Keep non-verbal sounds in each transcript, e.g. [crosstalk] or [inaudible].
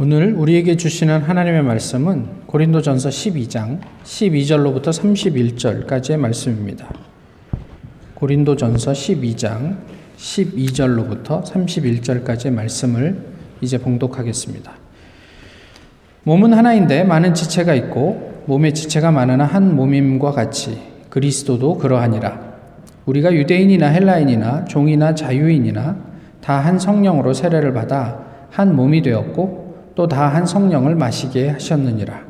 오늘 우리에게 주시는 하나님의 말씀은 고린도전서 12장 12절로부터 31절까지의 말씀입니다. 고린도전서 12장 12절로부터 31절까지의 말씀을 이제 봉독하겠습니다. 몸은 하나인데 많은 지체가 있고 몸의 지체가 많으나 한 몸임과 같이 그리스도도 그러하니라. 우리가 유대인이나 헬라인이나 종이나 자유인이나 다 한 성령으로 세례를 받아 한 몸이 되었고 또 다 한 성령을 마시게 하셨느니라.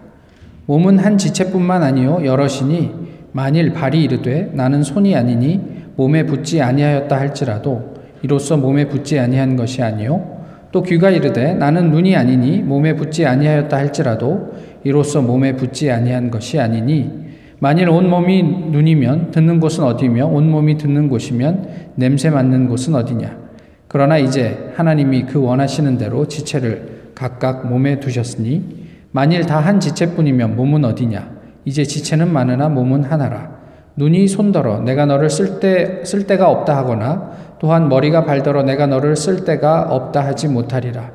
몸은 한 지체뿐만 아니요 여럿이니 만일 발이 이르되 나는 손이 아니니 몸에 붙지 아니하였다 할지라도 이로써 몸에 붙지 아니한 것이 아니요 또 귀가 이르되 나는 눈이 아니니 몸에 붙지 아니하였다 할지라도 이로써 몸에 붙지 아니한 것이 아니니 만일 온 몸이 눈이면 듣는 곳은 어디며 온 몸이 듣는 곳이면 냄새 맡는 곳은 어디냐 그러나 이제 하나님이 그 원하시는 대로 지체를 각각 몸에 두셨으니 만일 다 한 지체뿐이면 몸은 어디냐? 이제 지체는 많으나 몸은 하나라. 눈이 손더러 내가 너를 쓸 때, 쓸 데가 없다 하거나 또한 머리가 발더러 내가 너를 쓸 데가 없다 하지 못하리라.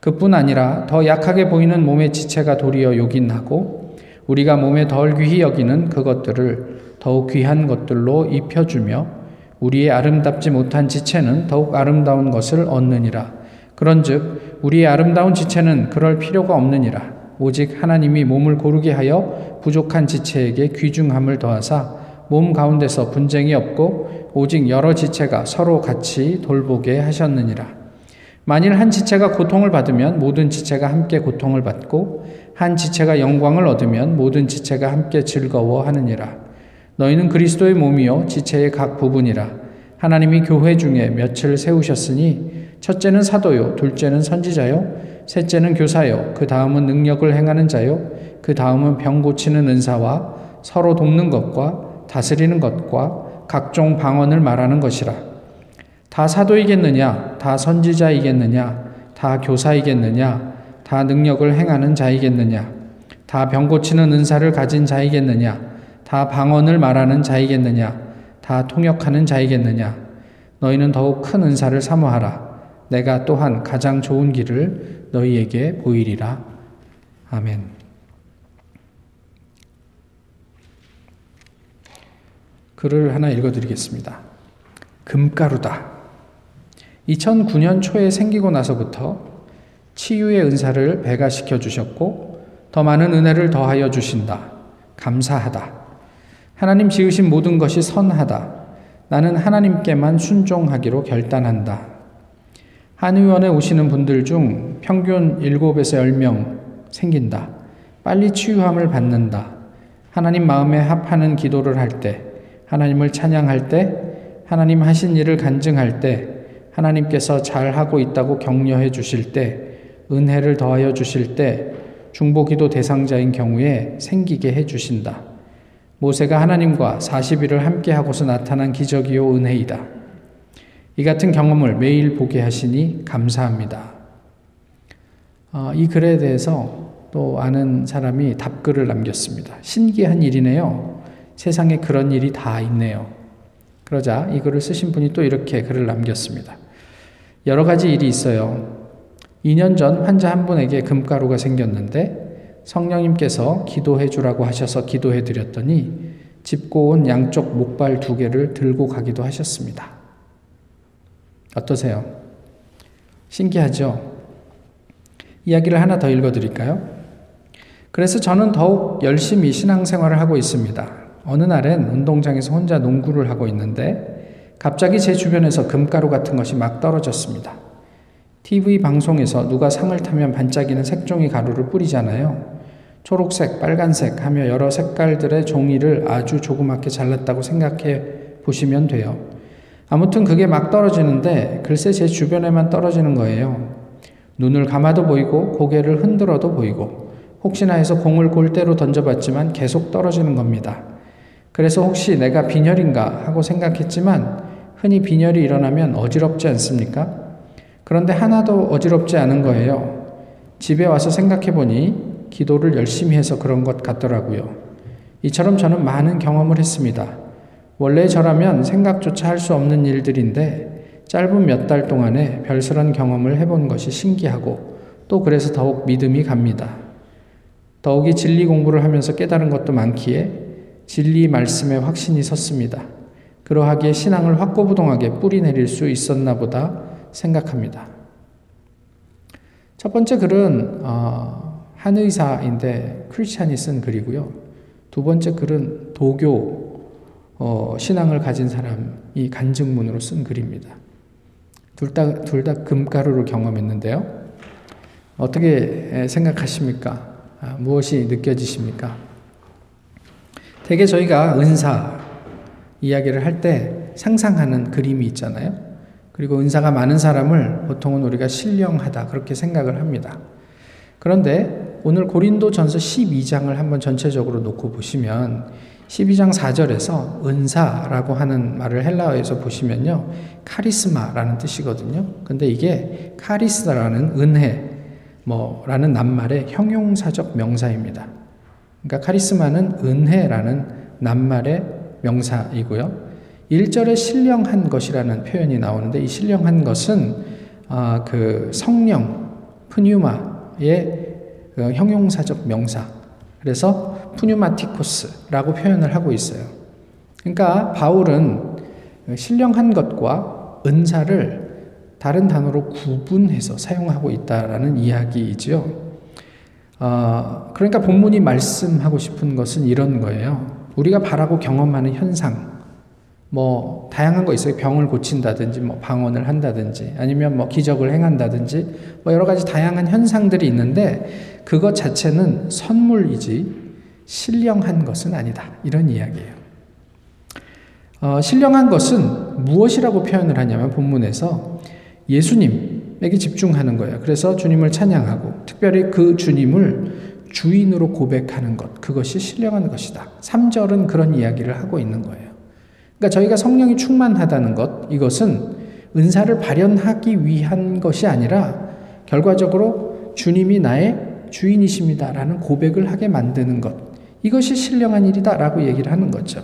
그뿐 아니라 더 약하게 보이는 몸의 지체가 도리어 요긴하고 우리가 몸에 덜 귀히 여기는 그것들을 더욱 귀한 것들로 입혀주며 우리의 아름답지 못한 지체는 더욱 아름다운 것을 얻느니라. 그런즉 우리의 아름다운 지체는 그럴 필요가 없느니라. 오직 하나님이 몸을 고르게 하여 부족한 지체에게 귀중함을 더하사 몸 가운데서 분쟁이 없고 오직 여러 지체가 서로 같이 돌보게 하셨느니라. 만일 한 지체가 고통을 받으면 모든 지체가 함께 고통을 받고 한 지체가 영광을 얻으면 모든 지체가 함께 즐거워하느니라. 너희는 그리스도의 몸이요 지체의 각 부분이라. 하나님이 교회 중에 며칠 세우셨으니 첫째는 사도요, 둘째는 선지자요, 셋째는 교사요, 그 다음은 능력을 행하는 자요, 그 다음은 병 고치는 은사와 서로 돕는 것과 다스리는 것과 각종 방언을 말하는 것이라. 다 사도이겠느냐? 다 선지자이겠느냐? 다 교사이겠느냐? 다 능력을 행하는 자이겠느냐? 다 병 고치는 은사를 가진 자이겠느냐? 다 방언을 말하는 자이겠느냐? 다 통역하는 자이겠느냐? 너희는 더욱 큰 은사를 사모하라. 내가 또한 가장 좋은 길을 너희에게 보이리라. 아멘. 글을 하나 읽어드리겠습니다. 금가루다. 2009년 초에 생기고 나서부터 치유의 은사를 배가시켜 주셨고 더 많은 은혜를 더하여 주신다. 감사하다. 하나님 지으신 모든 것이 선하다. 나는 하나님께만 순종하기로 결단한다. 한의원에 오시는 분들 중 평균 7에서 10명 생긴다. 빨리 치유함을 받는다. 하나님 마음에 합하는 기도를 할 때, 하나님을 찬양할 때, 하나님 하신 일을 간증할 때, 하나님께서 잘 하고 있다고 격려해 주실 때, 은혜를 더하여 주실 때, 중보기도 대상자인 경우에 생기게 해 주신다. 모세가 하나님과 40일을 함께 하고서 나타난 기적이요 은혜이다. 이 같은 경험을 매일 보게 하시니 감사합니다. 어, 이 글에 대해서 또 아는 사람이 답글을 남겼습니다. 신기한 일이네요. 세상에 그런 일이 다 있네요. 그러자 이 글을 쓰신 분이 또 이렇게 글을 남겼습니다. 여러 가지 일이 있어요. 2년 전 환자 한 분에게 금가루가 생겼는데 성령님께서 기도해 주라고 하셔서 기도해 드렸더니 짚고 온 양쪽 목발 두 개를 들고 가기도 하셨습니다. 어떠세요? 신기하죠? 이야기를 하나 더 읽어 드릴까요? 그래서 저는 더욱 열심히 신앙생활을 하고 있습니다. 어느 날엔 운동장에서 혼자 농구를 하고 있는데 갑자기 제 주변에서 금가루 같은 것이 막 떨어졌습니다. TV 방송에서 누가 상을 타면 반짝이는 색종이 가루를 뿌리잖아요. 초록색, 빨간색 하며 여러 색깔들의 종이를 아주 조그맣게 잘랐다고 생각해 보시면 돼요. 아무튼 그게 막 떨어지는데 글쎄 제 주변에만 떨어지는 거예요. 눈을 감아도 보이고 고개를 흔들어도 보이고 혹시나 해서 공을 골대로 던져봤지만 계속 떨어지는 겁니다. 그래서 혹시 내가 빈혈인가 하고 생각했지만 흔히 빈혈이 일어나면 어지럽지 않습니까? 그런데 하나도 어지럽지 않은 거예요. 집에 와서 생각해 보니 기도를 열심히 해서 그런 것 같더라고요. 이처럼 저는 많은 경험을 했습니다. 원래 저라면 생각조차 할 수 없는 일들인데 짧은 몇 달 동안에 별스런 경험을 해본 것이 신기하고 또 그래서 더욱 믿음이 갑니다. 더욱이 진리 공부를 하면서 깨달은 것도 많기에 진리 말씀에 확신이 섰습니다. 그러하기에 신앙을 확고부동하게 뿌리 내릴 수 있었나 보다 생각합니다. 첫 번째 글은 어, 한 의사인데 크리스찬이 쓴 글이고요. 두 번째 글은 도교 어, 신앙을 가진 사람이 간증문으로 쓴 글입니다. 둘 다 둘 다 금가루를 경험했는데요. 어떻게 생각하십니까? 아, 무엇이 느껴지십니까? 대개 저희가 은사 이야기를 할 때 상상하는 그림이 있잖아요. 그리고 은사가 많은 사람을 보통은 우리가 신령하다 그렇게 생각을 합니다. 그런데 오늘 고린도 전서 12장을 한번 전체적으로 놓고 보시면 12장 4절에서 은사라고 하는 말을 헬라어에서 보시면요. 카리스마라는 뜻이거든요. 근데 이게 카리스라는 은혜, 뭐 라는 낱말의 형용사적 명사입니다. 그러니까 카리스마는 은혜라는 낱말의 명사이고요. 1절에 신령한 것이라는 표현이 나오는데 이 신령한 것은 아, 그 성령 푸뉴마의 그 형용사적 명사. 그래서 푸뉴마티코스라고 표현을 하고 있어요. 그러니까 바울은 신령한 것과 은사를 다른 단어로 구분해서 사용하고 있다라는 이야기이지요. 어, 그러니까 본문이 말씀하고 싶은 것은 이런 거예요. 우리가 바라고 경험하는 현상, 뭐 다양한 거 있어요. 병을 고친다든지, 뭐 방언을 한다든지, 아니면 뭐 기적을 행한다든지, 뭐 여러 가지 다양한 현상들이 있는데 그것 자체는 선물이지 신령한 것은 아니다. 이런 이야기예요. 어, 신령한 것은 무엇이라고 표현을 하냐면 본문에서 예수님에게 집중하는 거예요. 그래서 주님을 찬양하고 특별히 그 주님을 주인으로 고백하는 것, 그것이 신령한 것이다. 3절은 그런 이야기를 하고 있는 거예요. 그러니까 저희가 성령이 충만하다는 것, 이것은 은사를 발현하기 위한 것이 아니라 결과적으로 주님이 나의 주인이십니다라는 고백을 하게 만드는 것. 이것이 신령한 일이다 라고 얘기를 하는 거죠.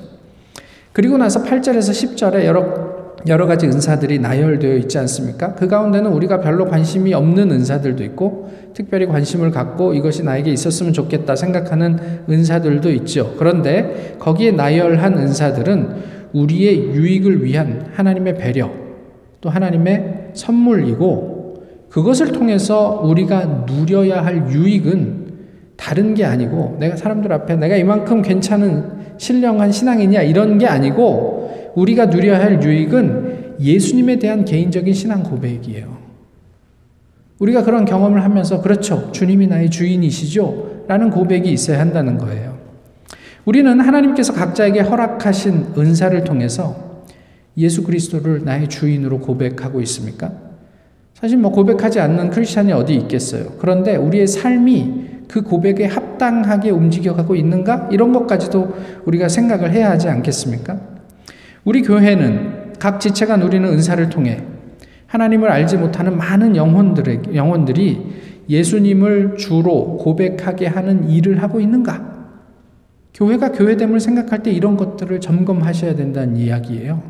그리고 나서 8절에서 10절에 여러 여러 가지 은사들이 나열되어 있지 않습니까? 그 가운데는 우리가 별로 관심이 없는 은사들도 있고, 특별히 관심을 갖고 이것이 나에게 있었으면 좋겠다 생각하는 은사들도 있죠. 그런데 거기에 나열한 은사들은 우리의 유익을 위한 하나님의 배려, 또 하나님의 선물이고, 그것을 통해서 우리가 누려야 할 유익은 다른 게 아니고, 내가 사람들 앞에 내가 이만큼 괜찮은 신령한 신앙이냐, 이런 게 아니고, 우리가 누려야 할 유익은 예수님에 대한 개인적인 신앙 고백이에요. 우리가 그런 경험을 하면서 그렇죠. 주님이 나의 주인이시죠. 라는 고백이 있어야 한다는 거예요. 우리는 하나님께서 각자에게 허락하신 은사를 통해서 예수 그리스도를 나의 주인으로 고백하고 있습니까? 사실 뭐 고백하지 않는 크리스찬이 어디 있겠어요. 그런데 우리의 삶이 그 고백에 합당하게 움직여가고 있는가? 이런 것까지도 우리가 생각을 해야 하지 않겠습니까? 우리 교회는 각 지체가 누리는 은사를 통해 하나님을 알지 못하는 많은 영혼들의, 영혼들이 예수님을 주로 고백하게 하는 일을 하고 있는가? 교회가 교회됨을 생각할 때 이런 것들을 점검하셔야 된다는 이야기예요.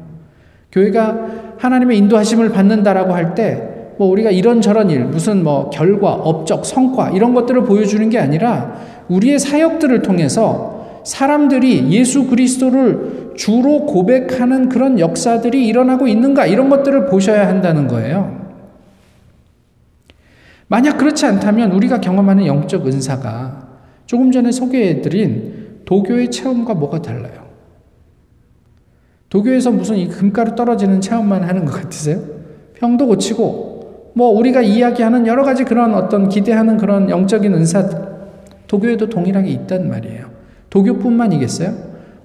교회가 하나님의 인도하심을 받는다라고 할 때, 뭐 우리가 이런저런 일, 무슨 뭐 결과, 업적, 성과, 이런 것들을 보여주는 게 아니라 우리의 사역들을 통해서 사람들이 예수 그리스도를 주로 고백하는 그런 역사들이 일어나고 있는가 이런 것들을 보셔야 한다는 거예요. 만약 그렇지 않다면 우리가 경험하는 영적 은사가 조금 전에 소개해드린 도교의 체험과 뭐가 달라요? 도교에서 무슨 이 금가루 떨어지는 체험만 하는 것 같으세요? 병도 고치고 뭐 우리가 이야기하는 여러 가지 그런 어떤 기대하는 그런 영적인 은사들 도교에도 동일하게 있단 말이에요. 도교뿐만이겠어요?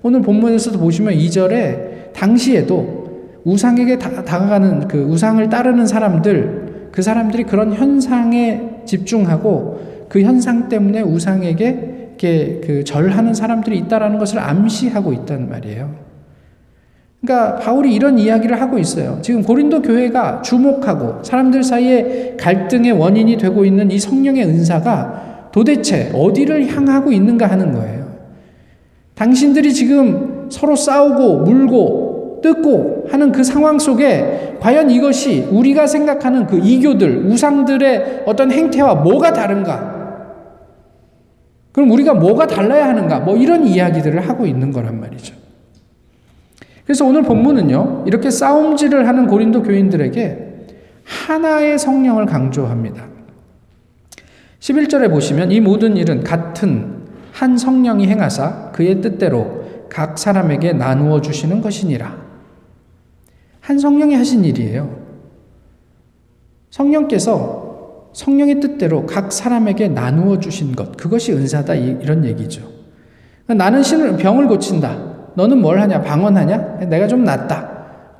오늘 본문에서도 보시면 2절에 당시에도 우상에게 다, 가가는그 우상을 따르는 사람들, 그 사람들이 그런 현상에 집중하고 그 현상 때문에 우상에게 이렇게 그 절하는 사람들이 있다라는 것을 암시하고 있단 말이에요. 그러니까 바울이 이런 이야기를 하고 있어요. 지금 고린도 교회가 주목하고 사람들 사이에 갈등의 원인이 되고 있는 이 성령의 은사가 도대체 어디를 향하고 있는가 하는 거예요. 당신들이 지금 서로 싸우고 물고 뜯고 하는 그 상황 속에 과연 이것이 우리가 생각하는 그 이교들, 우상들의 어떤 행태와 뭐가 다른가? 그럼 우리가 뭐가 달라야 하는가? 뭐 이런 이야기들을 하고 있는 거란 말이죠. 그래서 오늘 본문은요, 이렇게 싸움질을 하는 고린도 교인들에게 하나의 성령을 강조합니다. 11절에 보시면 이 모든 일은 같은 한 성령이 행하사 그의 뜻대로 각 사람에게 나누어 주시는 것이니라. 한 성령이 하신 일이에요. 성령께서 성령의 뜻대로 각 사람에게 나누어 주신 것, 그것이 은사다, 이런 얘기죠. 나는 신을, 병을 고친다. 너는 뭘 하냐? 방언하냐? 내가 좀 낫다.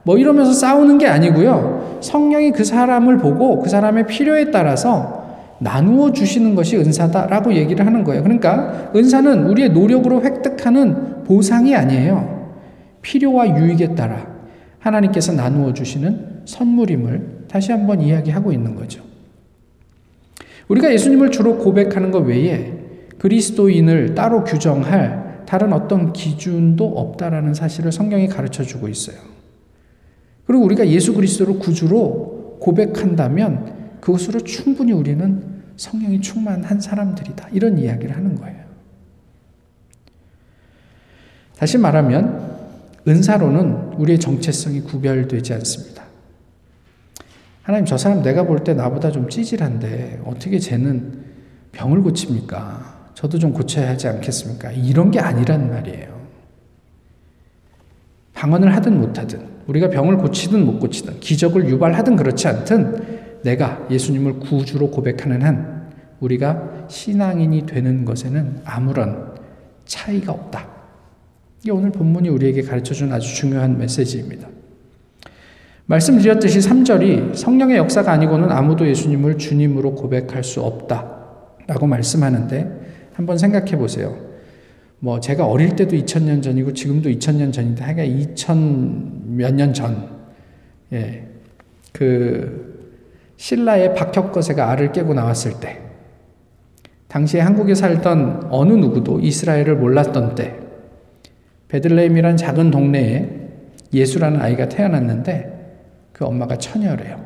뭐 이러면서 싸우는 게 아니고요. 성령이 그 사람을 보고 그 사람의 필요에 따라서 나누어 주시는 것이 은사다라고 얘기를 하는 거예요. 그러니까 은사는 우리의 노력으로 획득하는 보상이 아니에요. 필요와 유익에 따라 하나님께서 나누어 주시는 선물임을 다시 한번 이야기하고 있는 거죠. 우리가 예수님을 주로 고백하는 것 외에 그리스도인을 따로 규정할 다른 어떤 기준도 없다라는 사실을 성경이 가르쳐 주고 있어요. 그리고 우리가 예수 그리스도를 구주로 고백한다면 그것으로 충분히 우리는 성령이 충만한 사람들이다. 이런 이야기를 하는 거예요. 다시 말하면 은사로는 우리의 정체성이 구별되지 않습니다. 하나님 저 사람 내가 볼 때 나보다 좀 찌질한데 어떻게 쟤는 병을 고칩니까? 저도 좀 고쳐야 하지 않겠습니까? 이런 게 아니란 말이에요. 방언을 하든 못하든 우리가 병을 고치든 못 고치든 기적을 유발하든 그렇지 않든 내가 예수님을 구주로 고백하는 한 우리가 신앙인이 되는 것에는 아무런 차이가 없다. 이게 오늘 본문이 우리에게 가르쳐 준 아주 중요한 메시지입니다. 말씀드렸듯이 3절이 성령의 역사가 아니고는 아무도 예수님을 주님으로 고백할 수 없다. 라고 말씀하는데 한번 생각해 보세요. 뭐 제가 어릴 때도 2000년 전이고 지금도 2000년 전인데 하여간 2000 몇 년 전. 예. 그 신라의 박혁거세가 알을 깨고 나왔을 때, 당시에 한국에 살던 어느 누구도 이스라엘을 몰랐던 때, 베들레헴이란 작은 동네에 예수라는 아이가 태어났는데 그 엄마가 처녀래요.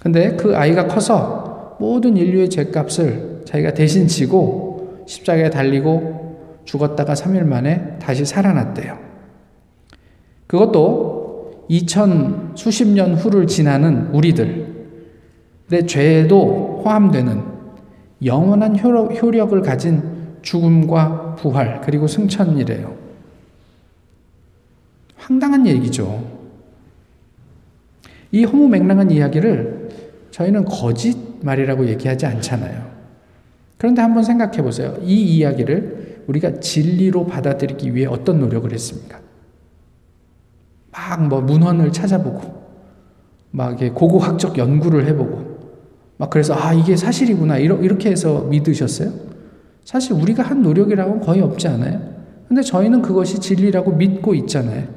근데 그 아이가 커서 모든 인류의 죄값을 자기가 대신 지고 십자가에 달리고 죽었다가 3일 만에 다시 살아났대요. 그것도 2000 수십 년 후를 지나는 우리들의 죄에도 포함되는 영원한 효력, 을 가진 죽음과 부활 그리고 승천이래요. 황당한 얘기죠. 이 허무맹랑한 이야기를 저희는 거짓말이라고 얘기하지 않잖아요. 그런데 한번 생각해 보세요. 이 이야기를 우리가 진리로 받아들이기 위해 어떤 노력을 했습니까? 막 뭐 문헌을 찾아보고 막 고고학적 연구를 해보고 막 그래서 아 이게 사실이구나 이렇게 해서 믿으셨어요? 사실 우리가 한 노력이라고는 거의 없지 않아요? 근데 저희는 그것이 진리라고 믿고 있잖아요.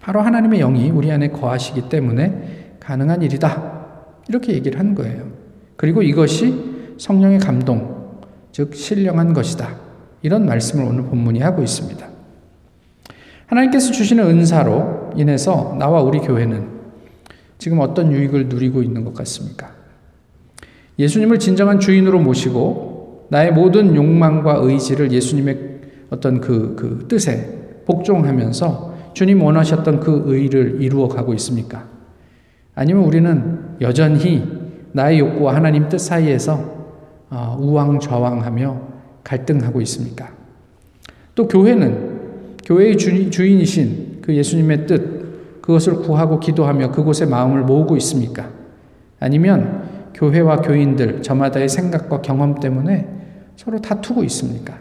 바로 하나님의 영이 우리 안에 거하시기 때문에 가능한 일이다. 이렇게 얘기를 한 거예요. 그리고 이것이 성령의 감동, 즉 신령한 것이다. 이런 말씀을 오늘 본문이 하고 있습니다. 하나님께서 주시는 은사로 인해서 나와 우리 교회는 지금 어떤 유익을 누리고 있는 것 같습니까? 예수님을 진정한 주인으로 모시고 나의 모든 욕망과 의지를 예수님의 어떤 그, 그 뜻에 복종하면서 주님 원하셨던 그 의를 이루어 가고 있습니까? 아니면 우리는 여전히 나의 욕구와 하나님 뜻 사이에서 어, 우왕좌왕하며 갈등하고 있습니까? 또 교회는 교회의 주인이신 그 예수님의 뜻, 그것을 구하고 기도하며 그곳에 마음을 모으고 있습니까? 아니면 교회와 교인들, 저마다의 생각과 경험 때문에 서로 다투고 있습니까?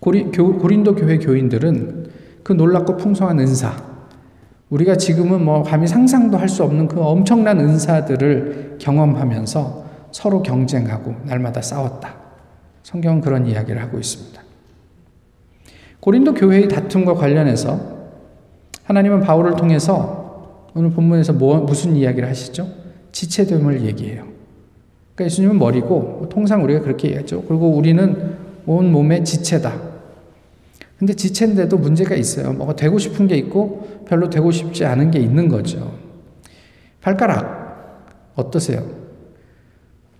고리, 교, 고린도 교회 교인들은 그 놀랍고 풍성한 은사, 우리가 지금은 뭐 감히 상상도 할 수 없는 그 엄청난 은사들을 경험하면서 서로 경쟁하고 날마다 싸웠다. 성경은 그런 이야기를 하고 있습니다. 고린도 교회의 다툼과 관련해서 하나님은 바울을 통해서 오늘 본문에서 뭐, 무슨 이야기를 하시죠? 지체됨을 얘기해요. 그러니까 예수님은 머리고 통상 우리가 그렇게 얘기하죠. 그리고 우리는 온 몸의 지체다. 근데 지체인데도 문제가 있어요. 뭐가 되고 싶은 게 있고 별로 되고 싶지 않은 게 있는 거죠. 발가락 어떠세요?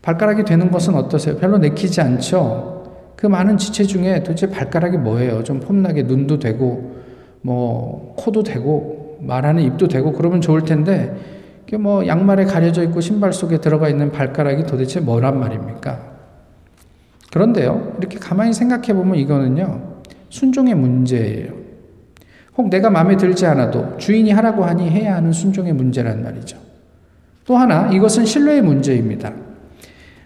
발가락이 되는 것은 어떠세요? 별로 내키지 않죠. 그 많은 지체 중에 도대체 발가락이 뭐예요? 좀 폼나게 눈도 되고 뭐 코도 되고 말하는 입도 되고 그러면 좋을 텐데 뭐 양말에 가려져 있고 신발 속에 들어가 있는 발가락이 도대체 뭐란 말입니까? 그런데요, 이렇게 가만히 생각해 보면 이거는요, 순종의 문제예요. 혹 내가 마음에 들지 않아도 주인이 하라고 하니 해야 하는 순종의 문제란 말이죠. 또 하나, 이것은 신뢰의 문제입니다.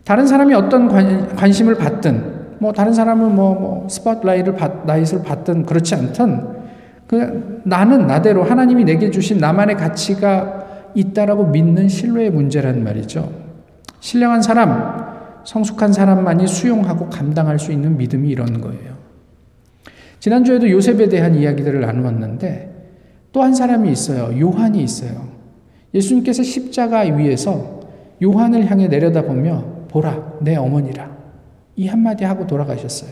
다른 사람이 어떤 관, 심을 받든, 뭐 다른 사람은 뭐, 뭐 spotlight를 받, 라이트를 받든 그렇지 않든, 그 나는 나대로 하나님이 내게 주신 나만의 가치가 있다라고 믿는 신뢰의 문제란 말이죠. 신령한 사람, 성숙한 사람만이 수용하고 감당할 수 있는 믿음이 이런 거예요. 지난주에도 요셉에 대한 이야기들을 나누었는데 또 한 사람이 있어요. 요한이 있어요. 예수님께서 십자가 위에서 요한을 향해 내려다보며 보라, 내 어머니라. 이 한마디 하고 돌아가셨어요.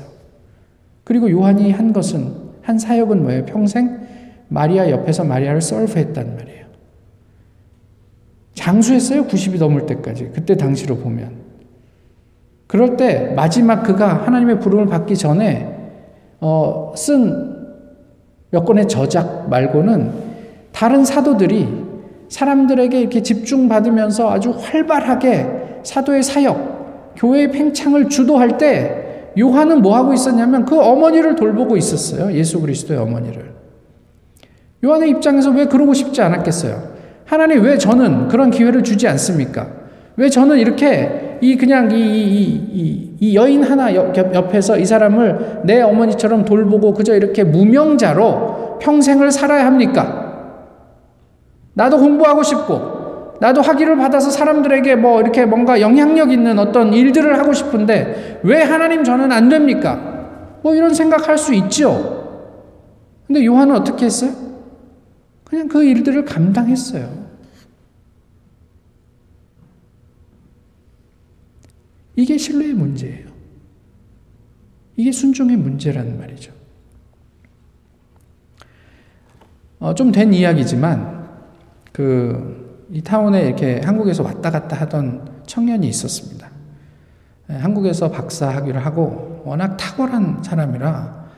그리고 요한이 한 것은, 한 사역은 뭐예요? 평생 마리아 옆에서 마리아를 썰프했단 말이에요. 장수했어요. 90이 넘을 때까지. 그때 당시로 보면. 그럴 때 마지막 그가 하나님의 부름을 받기 전에 어, 쓴 몇 권의 저작 말고는 다른 사도들이 사람들에게 이렇게 집중받으면서 아주 활발하게 사도의 사역, 교회의 팽창을 주도할 때 요한은 뭐 하고 있었냐면 그 어머니를 돌보고 있었어요. 예수 그리스도의 어머니를. 요한의 입장에서 왜 그러고 싶지 않았겠어요? 하나님 왜 저는 그런 기회를 주지 않습니까? 왜 저는 이렇게 이 그냥 이, 이, 이, 이 여인 하나 옆에서 이 사람을 내 어머니처럼 돌보고 그저 이렇게 무명자로 평생을 살아야 합니까? 나도 공부하고 싶고, 나도 학위를 받아서 사람들에게 뭐 이렇게 뭔가 영향력 있는 어떤 일들을 하고 싶은데 왜 하나님 저는 안 됩니까? 뭐 이런 생각할 수 있죠. 근데 요한은 어떻게 했어요? 그냥 그 일들을 감당했어요. 이게 신뢰의 문제예요. 이게 순종의 문제라는 말이죠. 어, 좀 된 이야기지만, 그, 이 타운에 이렇게 한국에서 왔다 갔다 하던 청년이 있었습니다. 예, 한국에서 박사 학위를 하고 워낙 탁월한 사람이라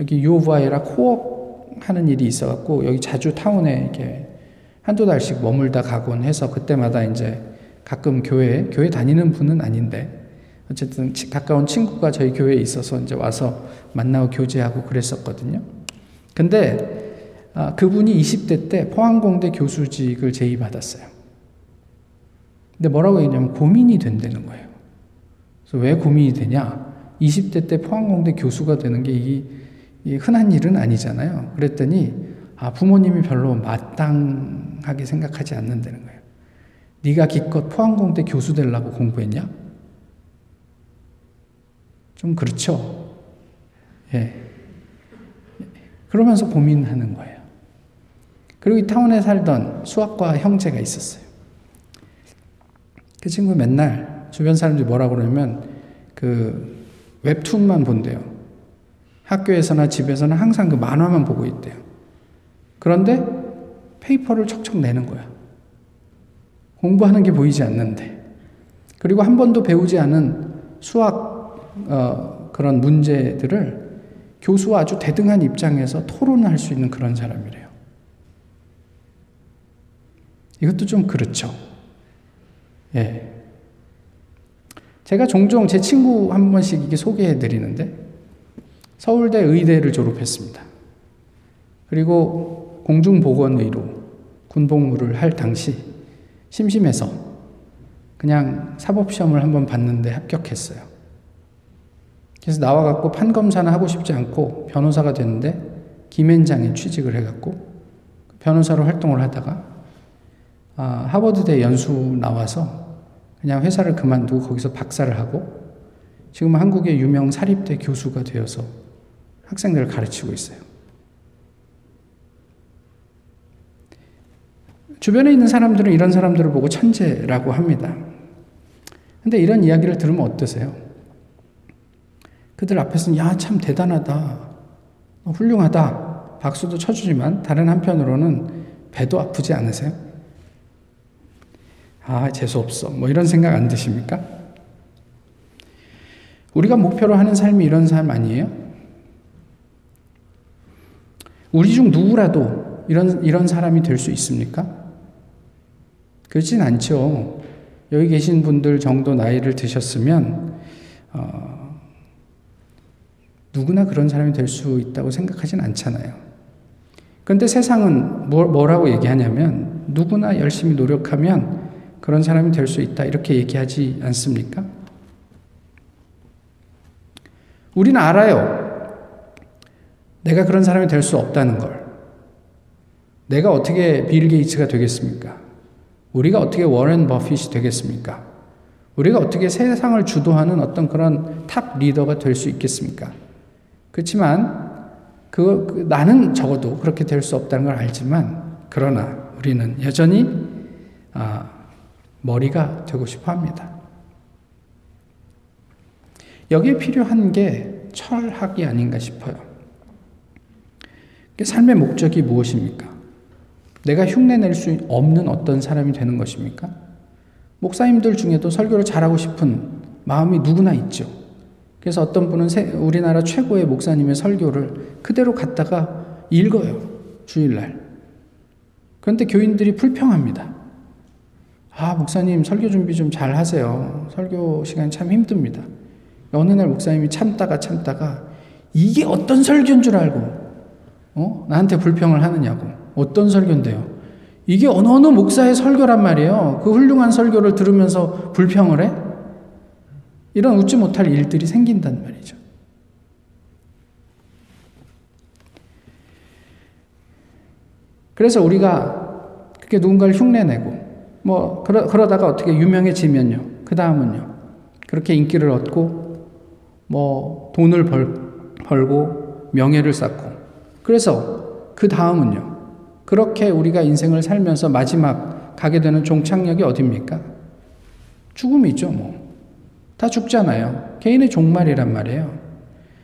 여기 유오브아이라 코업 하는 일이 있어갖고 여기 자주 타운에 이렇게 한두 달씩 머물다 가곤 해서 그때마다 이제 가끔 교회, 교회 다니는 분은 아닌데 어쨌든 가까운 친구가 저희 교회에 있어서 이제 와서 만나고 교제하고 그랬었거든요. 근데 아, 그분이 20대 때 포항공대 교수직을 제의받았어요. 근데 뭐라고 했냐면 고민이 된다는 거예요. 그래서 왜 고민이 되냐? 20대 때 포항공대 교수가 되는 게 이게 흔한 일은 아니잖아요. 그랬더니 아, 부모님이 별로 마땅하게 생각하지 않는다는 거예요. 네가 기껏 포항공대 교수 되려고 공부했냐? 좀 그렇죠. 예. 그러면서 고민하는 거예요. 그리고 이 타운에 살던 수학과 형제가 있었어요. 그 친구 맨날 주변 사람들이 뭐라 그러냐면 그 웹툰만 본대요. 학교에서나 집에서나 항상 그 만화만 보고 있대요. 그런데 페이퍼를 척척 내는 거야. 공부하는 게 보이지 않는데. 그리고 한 번도 배우지 않은 수학 어, 그런 문제들을 교수와 아주 대등한 입장에서 토론할 수 있는 그런 사람이래요. 이것도 좀 그렇죠. 예. 제가 종종 제 친구 한 번씩 이게 소개해 드리는데, 서울대 의대를 졸업했습니다. 그리고 공중보건의로 군복무를 할 당시 심심해서 그냥 사법시험을 한번 봤는데 합격했어요. 그래서 나와갖고 판검사는 하고 싶지 않고 변호사가 됐는데 김앤장에 취직을 해갖고 변호사로 활동을 하다가 아, 하버드대 연수 나와서 그냥 회사를 그만두고 거기서 박사를 하고 지금 한국의 유명 사립대 교수가 되어서 학생들을 가르치고 있어요. 주변에 있는 사람들은 이런 사람들을 보고 천재라고 합니다. 근데 이런 이야기를 들으면 어떠세요? 그들 앞에서는 야, 참 대단하다. 어, 훌륭하다. 박수도 쳐주지만 다른 한편으로는 배도 아프지 않으세요? 아, 재수없어. 뭐 이런 생각 안 드십니까? 우리가 목표로 하는 삶이 이런 삶 아니에요? 우리 중 누구라도 이런, 이런 사람이 될 수 있습니까? 그렇진 않죠. 여기 계신 분들 정도 나이를 드셨으면, 어, 누구나 그런 사람이 될 수 있다고 생각하진 않잖아요. 그런데 세상은 뭐, 라고 얘기하냐면, 누구나 열심히 노력하면 그런 사람이 될 수 있다. 이렇게 얘기하지 않습니까? 우리는 알아요. 내가 그런 사람이 될 수 없다는 걸. 내가 어떻게 빌 게이츠가 되겠습니까? 우리가 어떻게 워렌 버핏이 되겠습니까? 우리가 어떻게 세상을 주도하는 어떤 그런 top 리더가 될 수 있겠습니까? 그렇지만 그, 그, 나는 적어도 그렇게 될 수 없다는 걸 알지만 그러나 우리는 여전히 아, 머리가 되고 싶어 합니다. 여기에 필요한 게 철학이 아닌가 싶어요. 삶의 목적이 무엇입니까? 내가 흉내낼 수 없는 어떤 사람이 되는 것입니까? 목사님들 중에도 설교를 잘하고 싶은 마음이 누구나 있죠. 그래서 어떤 분은 우리나라 최고의 목사님의 설교를 그대로 갖다가 읽어요. 주일날. 그런데 교인들이 불평합니다. 아, 목사님 설교 준비 좀 잘 하세요. 설교 시간이 참 힘듭니다. 어느 날 목사님이 참다가 참다가 이게 어떤 설교인 줄 알고 어? 나한테 불평을 하느냐고. 어떤 설교인데요? 이게 어느 어느 목사의 설교란 말이에요. 그 훌륭한 설교를 들으면서 불평을 해? 이런 웃지 못할 일들이 생긴단 말이죠. 그래서 우리가 그렇게 누군가를 흉내내고 뭐 그러, 그러다가 어떻게 유명해지면요. 그 다음은요. 그렇게 인기를 얻고 뭐 돈을 벌, 벌고 명예를 쌓고 그래서 그 다음은요. 그렇게 우리가 인생을 살면서 마지막 가게 되는 종착역이 어딥니까? 죽음이죠, 뭐. 다 죽잖아요. 개인의 종말이란 말이에요.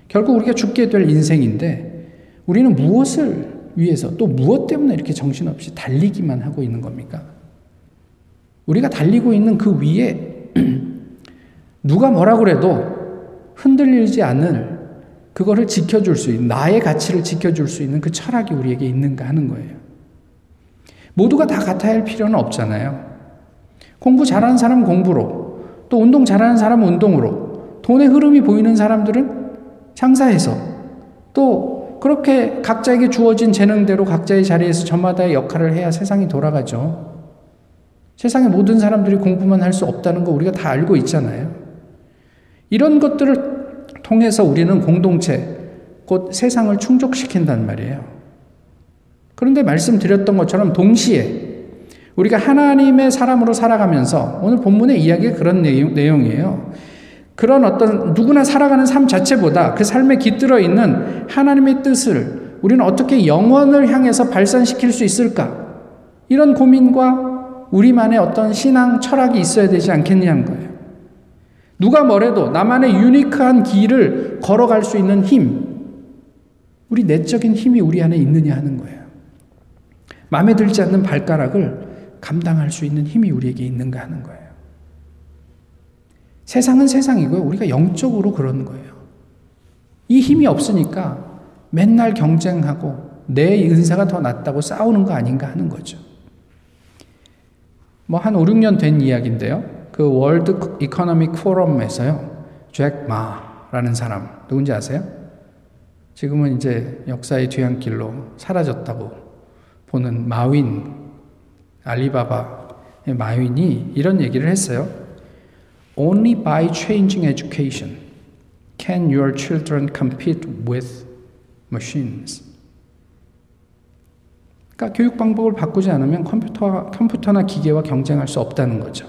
결국 우리가 죽게 될 인생인데 우리는 무엇을 위해서 또 무엇 때문에 이렇게 정신없이 달리기만 하고 있는 겁니까? 우리가 달리고 있는 그 위에 [clears throat] 누가 뭐라 그래도 흔들리지 않을 그거를 지켜줄 수 있는, 나의 가치를 지켜줄 수 있는 그 철학이 우리에게 있는가 하는 거예요. 모두가 다 같아야 할 필요는 없잖아요. 공부 잘하는 사람은 공부로, 또 운동 잘하는 사람은 운동으로, 돈의 흐름이 보이는 사람들은 장사해서, 또 그렇게 각자에게 주어진 재능대로 각자의 자리에서 저마다의 역할을 해야 세상이 돌아가죠. 세상의 모든 사람들이 공부만 할 수 없다는 거 우리가 다 알고 있잖아요. 이런 것들을 통해서 우리는 공동체, 곧 세상을 충족시킨단 말이에요. 그런데 말씀드렸던 것처럼 동시에 우리가 하나님의 사람으로 살아가면서 오늘 본문의 이야기가 그런 내용, 내용이에요. 그런 어떤 누구나 살아가는 삶 자체보다 그 삶에 깃들어 있는 하나님의 뜻을 우리는 어떻게 영원을 향해서 발산시킬 수 있을까? 이런 고민과 우리만의 어떤 신앙 철학이 있어야 되지 않겠냐는 거예요. 누가 뭐래도 나만의 유니크한 길을 걸어갈 수 있는 힘, 우리 내적인 힘이 우리 안에 있느냐 하는 거예요. 마음에 들지 않는 발가락을 감당할 수 있는 힘이 우리에게 있는가 하는 거예요. 세상은 세상이고요. 우리가 영적으로 그런 거예요. 이 힘이 없으니까 맨날 경쟁하고 내 은사가 더 낫다고 싸우는 거 아닌가 하는 거죠. 뭐 한 5, 6년 된 이야기인데요. 그 World Economic Forum에서요. 잭 마라는 사람 누군지 아세요? 지금은 이제 역사의 뒤안길로 사라졌다고 보는 마윈 알리바바의 마윈이 이런 얘기를 했어요. Only by changing education can your children compete with machines. 그러니까 교육 방법을 바꾸지 않으면 컴퓨터 컴퓨터나 기계와 경쟁할 수 없다는 거죠.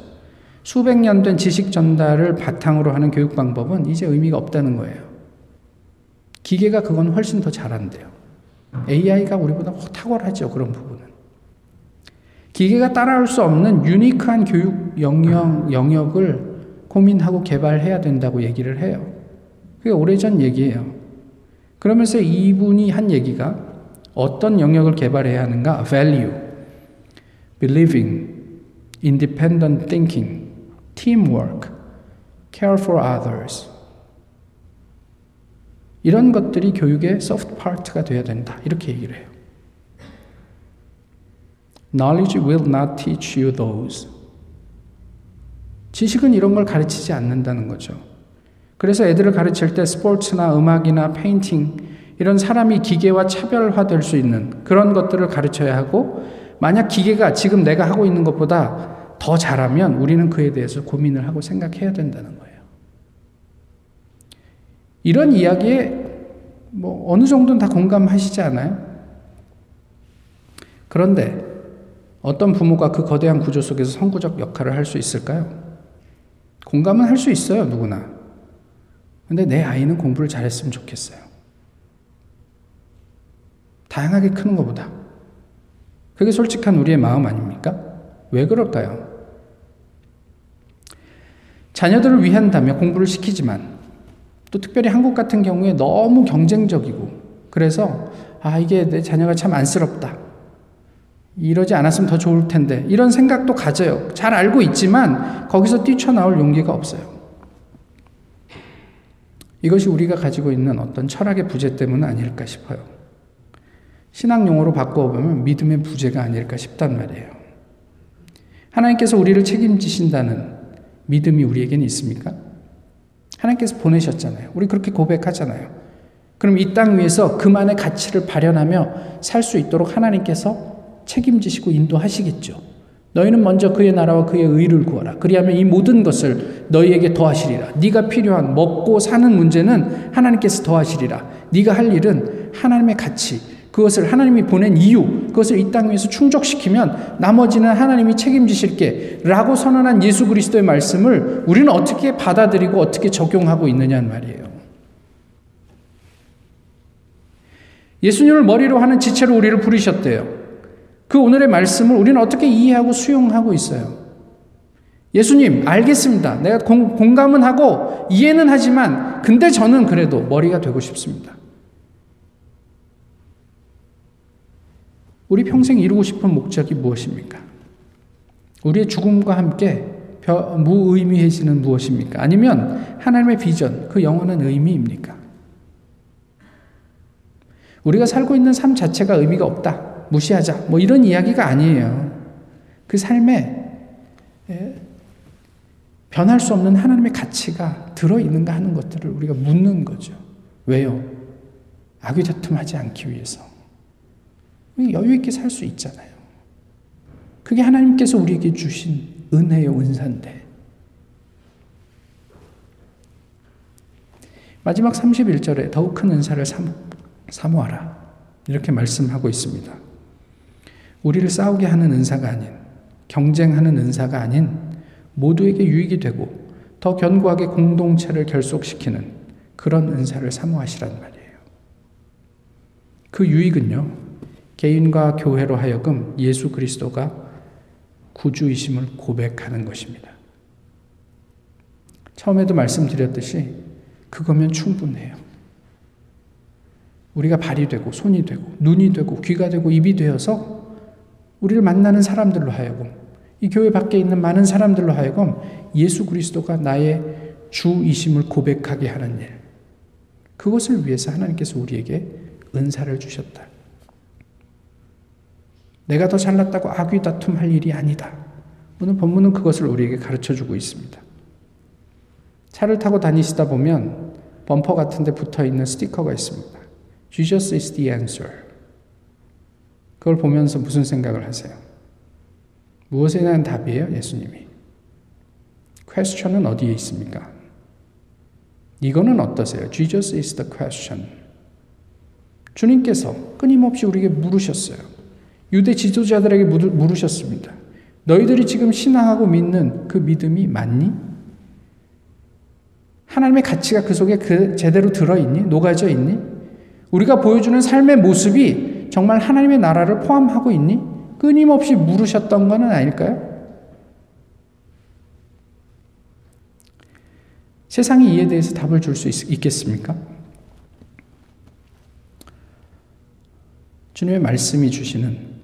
수백 년 된 지식 전달을 바탕으로 하는 교육 방법은 이제 의미가 없다는 거예요. 기계가 그건 훨씬 더 잘한대요. AI가 우리보다 탁월하죠, 그런 부분은. 기계가 따라올 수 없는 유니크한 교육 영역, 영역을 고민하고 개발해야 된다고 얘기를 해요. 그게 오래전 얘기예요. 그러면서 이분이 한 얘기가 어떤 영역을 개발해야 하는가? value, believing, independent thinking, teamwork, care for others. 이런 것들이 교육의 soft part가 되어야 된다. 이렇게 얘기를 해요. Knowledge will not teach you those. 지식은 이런 걸 가르치지 않는다는 거죠. 그래서 애들을 가르칠 때 스포츠나 음악이나 painting 이런 사람이 기계와 차별화될 수 있는 그런 것들을 가르쳐야 하고 만약 기계가 지금 내가 하고 있는 것보다 더 잘하면 우리는 그에 대해서 고민을 하고 생각해야 된다는 거예요. 이런 이야기에 뭐 어느 정도는 다 공감하시지 않아요? 그런데 어떤 부모가 그 거대한 구조 속에서 선구적 역할을 할 수 있을까요? 공감은 할 수 있어요, 누구나. 근데 내 아이는 공부를 잘했으면 좋겠어요. 다양하게 크는 것보다. 그게 솔직한 우리의 마음 아닙니까? 왜 그럴까요? 자녀들을 위한다며 공부를 시키지만 또 특별히 한국 같은 경우에 너무 경쟁적이고 그래서 아 이게 내 자녀가 참 안쓰럽다. 이러지 않았으면 더 좋을 텐데 이런 생각도 가져요. 잘 알고 있지만 거기서 뛰쳐나올 용기가 없어요. 이것이 우리가 가지고 있는 어떤 철학의 부재 때문 아닐까 싶어요. 신앙 용어로 바꿔보면 믿음의 부재가 아닐까 싶단 말이에요. 하나님께서 우리를 책임지신다는 믿음이 우리에게는 있습니까? 하나님께서 보내셨잖아요. 우리 그렇게 고백하잖아요. 그럼 이 땅 위에서 그만의 가치를 발현하며 살 수 있도록 하나님께서 책임지시고 인도하시겠죠. 너희는 먼저 그의 나라와 그의 의를 구하라. 그리하면 이 모든 것을 너희에게 더하시리라. 네가 필요한 먹고 사는 문제는 하나님께서 더하시리라. 네가 할 일은 하나님의 가치, 그것을 하나님이 보낸 이유, 그것을 이 땅 위에서 충족시키면 나머지는 하나님이 책임지실게 라고 선언한 예수 그리스도의 말씀을 우리는 어떻게 받아들이고 어떻게 적용하고 있느냐는 말이에요. 예수님을 머리로 하는 지체로 우리를 부르셨대요. 그 오늘의 말씀을 우리는 어떻게 이해하고 수용하고 있어요? 예수님, 알겠습니다. 내가 공, 공감은 하고 이해는 하지만, 근데 저는 그래도 머리가 되고 싶습니다. 우리 평생 이루고 싶은 목적이 무엇입니까? 우리의 죽음과 함께 무의미해지는 무엇입니까? 아니면 하나님의 비전, 그 영원한 의미입니까? 우리가 살고 있는 삶 자체가 의미가 없다. 무시하자. 뭐 이런 이야기가 아니에요. 그 삶에 예, 변할 수 없는 하나님의 가치가 들어있는가 하는 것들을 우리가 묻는 거죠. 왜요? 악의 다툼하지 않기 위해서. 여유 있게 살 수 있잖아요. 그게 하나님께서 우리에게 주신 은혜요, 은사인데. 마지막 31절에 더욱 큰 은사를 사모하라. 이렇게 말씀하고 있습니다. 우리를 싸우게 하는 은사가 아닌, 경쟁하는 은사가 아닌 모두에게 유익이 되고 더 견고하게 공동체를 결속시키는 그런 은사를 사모하시란 말이에요. 그 유익은요, 개인과 교회로 하여금 예수 그리스도가 구주이심을 고백하는 것입니다. 처음에도 말씀드렸듯이 그거면 충분해요. 우리가 발이 되고 손이 되고 눈이 되고 귀가 되고 입이 되어서 우리를 만나는 사람들로 하여금 이 교회 밖에 있는 많은 사람들로 하여금 예수 그리스도가 나의 주이심을 고백하게 하는 일. 그것을 위해서 하나님께서 우리에게 은사를 주셨다. 내가 더 잘났다고 악의 다툼할 일이 아니다. 오늘 본문은 그것을 우리에게 가르쳐 주고 있습니다. 차를 타고 다니시다 보면 범퍼 같은 데 붙어 있는 스티커가 있습니다. Jesus is the answer. 그걸 보면서 무슨 생각을 하세요? 무엇에 대한 답이에요, 예수님이? 퀘스천은 어디에 있습니까? 이거는 어떠세요? Jesus is the question. 주님께서 끊임없이 우리에게 물으셨어요. 유대 지도자들에게 물으셨습니다. 너희들이 지금 신앙하고 믿는 그 믿음이 맞니? 하나님의 가치가 그 속에 그 제대로 들어있니? 녹아져 있니? 우리가 보여주는 삶의 모습이 정말 하나님의 나라를 포함하고 있니? 끊임없이 물으셨던 것은 아닐까요? 세상이 이에 대해서 답을 줄 수 있겠습니까? 주님의 말씀이 주시는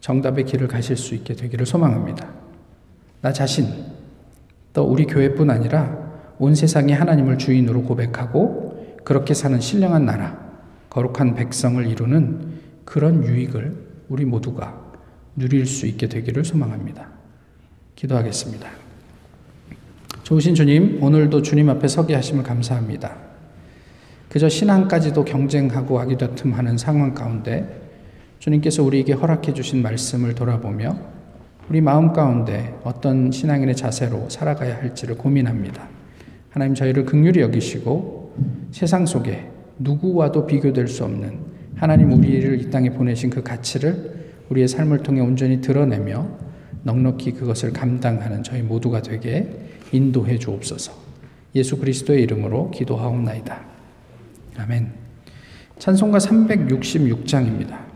정답의 길을 가실 수 있게 되기를 소망합니다. 나 자신, 또 우리 교회뿐 아니라 온 세상이 하나님을 주인으로 고백하고 그렇게 사는 신령한 나라, 거룩한 백성을 이루는 그런 유익을 우리 모두가 누릴 수 있게 되기를 소망합니다. 기도하겠습니다. 좋으신 주님, 오늘도 주님 앞에 서게 하심을 감사합니다. 그저 신앙까지도 경쟁하고 아기다툼하는 상황 가운데 주님께서 우리에게 허락해 주신 말씀을 돌아보며 우리 마음 가운데 어떤 신앙인의 자세로 살아가야 할지를 고민합니다. 하나님 저희를 극률히 여기시고 세상 속에 누구와도 비교될 수 없는 하나님 우리를 이 땅에 보내신 그 가치를 우리의 삶을 통해 온전히 드러내며 넉넉히 그것을 감당하는 저희 모두가 되게 인도해 주옵소서. 예수 그리스도의 이름으로 기도하옵나이다. 아멘. 찬송가 366장입니다.